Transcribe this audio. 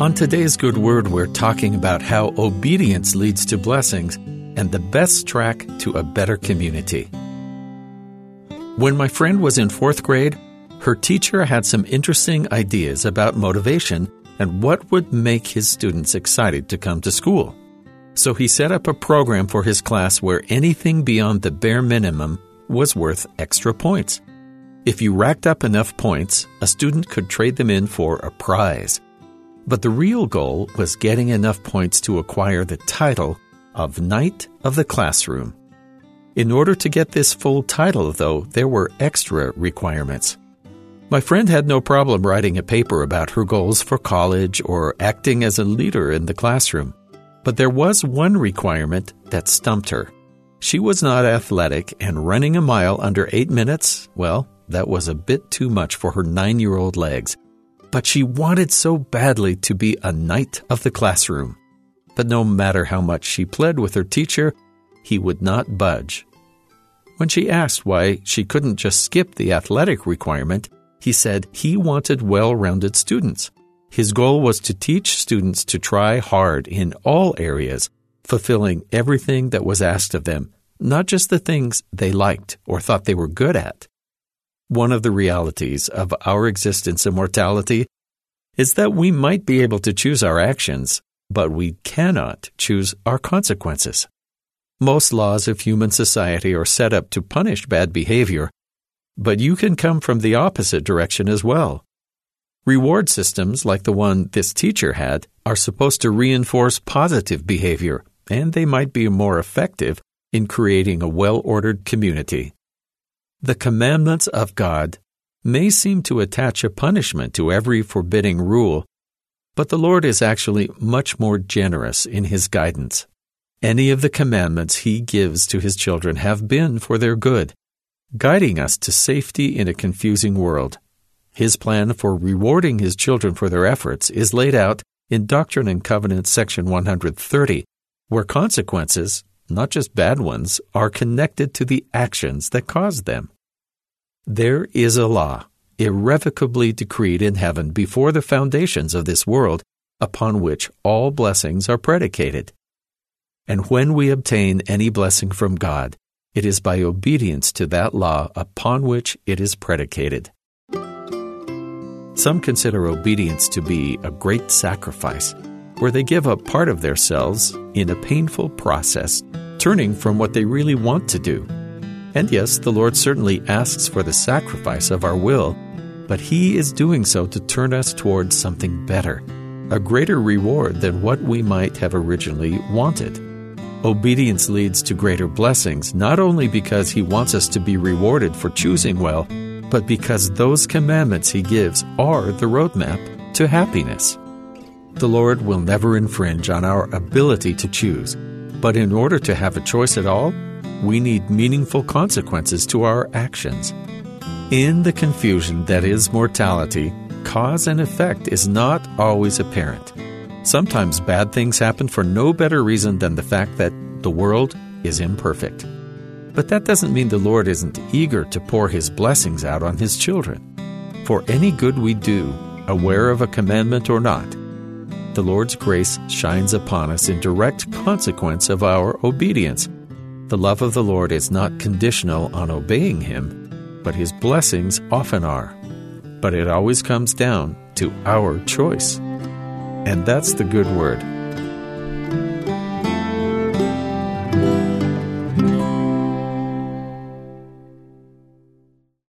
On today's Good Word, we're talking about how obedience leads to blessings and the best track to a better community. When my friend was in fourth grade, her teacher had some interesting ideas about motivation and what would make his students excited to come to school. So he set up a program for his class where anything beyond the bare minimum was worth extra points. If you racked up enough points, a student could trade them in for a prize. But the real goal was getting enough points to acquire the title of Knight of the Classroom. In order to get this full title, though, there were extra requirements. My friend had no problem writing a paper about her goals for college or acting as a leader in the classroom. But there was one requirement that stumped her. She was not athletic, and running a mile under eight minutes, well, that was a bit too much for her nine year old legs. But she wanted so badly to be a knight of the classroom. But no matter how much she pled with her teacher, he would not budge. When she asked why she couldn't just skip the athletic requirement, he said he wanted well rounded students. His goal was to teach students to try hard in all areas, fulfilling everything that was asked of them, not just the things they liked or thought they were good at. One of the realities of our existence and mortality is that we might be able to choose our actions, but we cannot choose our consequences. Most laws of human society are set up to punish bad behavior, but you can come from the opposite direction as well. Reward systems, like the one this teacher had, are supposed to reinforce positive behavior, and they might be more effective in creating a well ordered community. The commandments of God may seem to attach a punishment to every forbidding rule, but the Lord is actually much more generous in His guidance. Any of the commandments He gives to His children have been for their good, guiding us to safety in a confusing world. His plan for rewarding His children for their efforts is laid out in Doctrine and Covenants section 130, where consequences, not just bad ones, are connected to the actions that caused them. There is a law, irrevocably decreed in heaven before the foundations of this world, upon which all blessings are predicated. And when we obtain any blessing from God, it is by obedience to that law upon which it is predicated. Some consider obedience to be a great sacrifice, where they give up part of themselves in a painful process, turning from what they really want to do and yes, the Lord certainly asks for the sacrifice of our will, but He is doing so to turn us towards something better, a greater reward than what we might have originally wanted. Obedience leads to greater blessings, not only because He wants us to be rewarded for choosing well, but because those commandments He gives are the roadmap to happiness. The Lord will never infringe on our ability to choose, but in order to have a choice at all, we need meaningful consequences to our actions. In the confusion that is mortality, cause and effect is not always apparent. Sometimes bad things happen for no better reason than the fact that the world is imperfect. But that doesn't mean the Lord isn't eager to pour His blessings out on His children. For any good we do, aware of a commandment or not, the Lord's grace shines upon us in direct consequence of our obedience the love of the Lord is not conditional on obeying Him, but His blessings often are. But it always comes down to our choice. And that's the good word.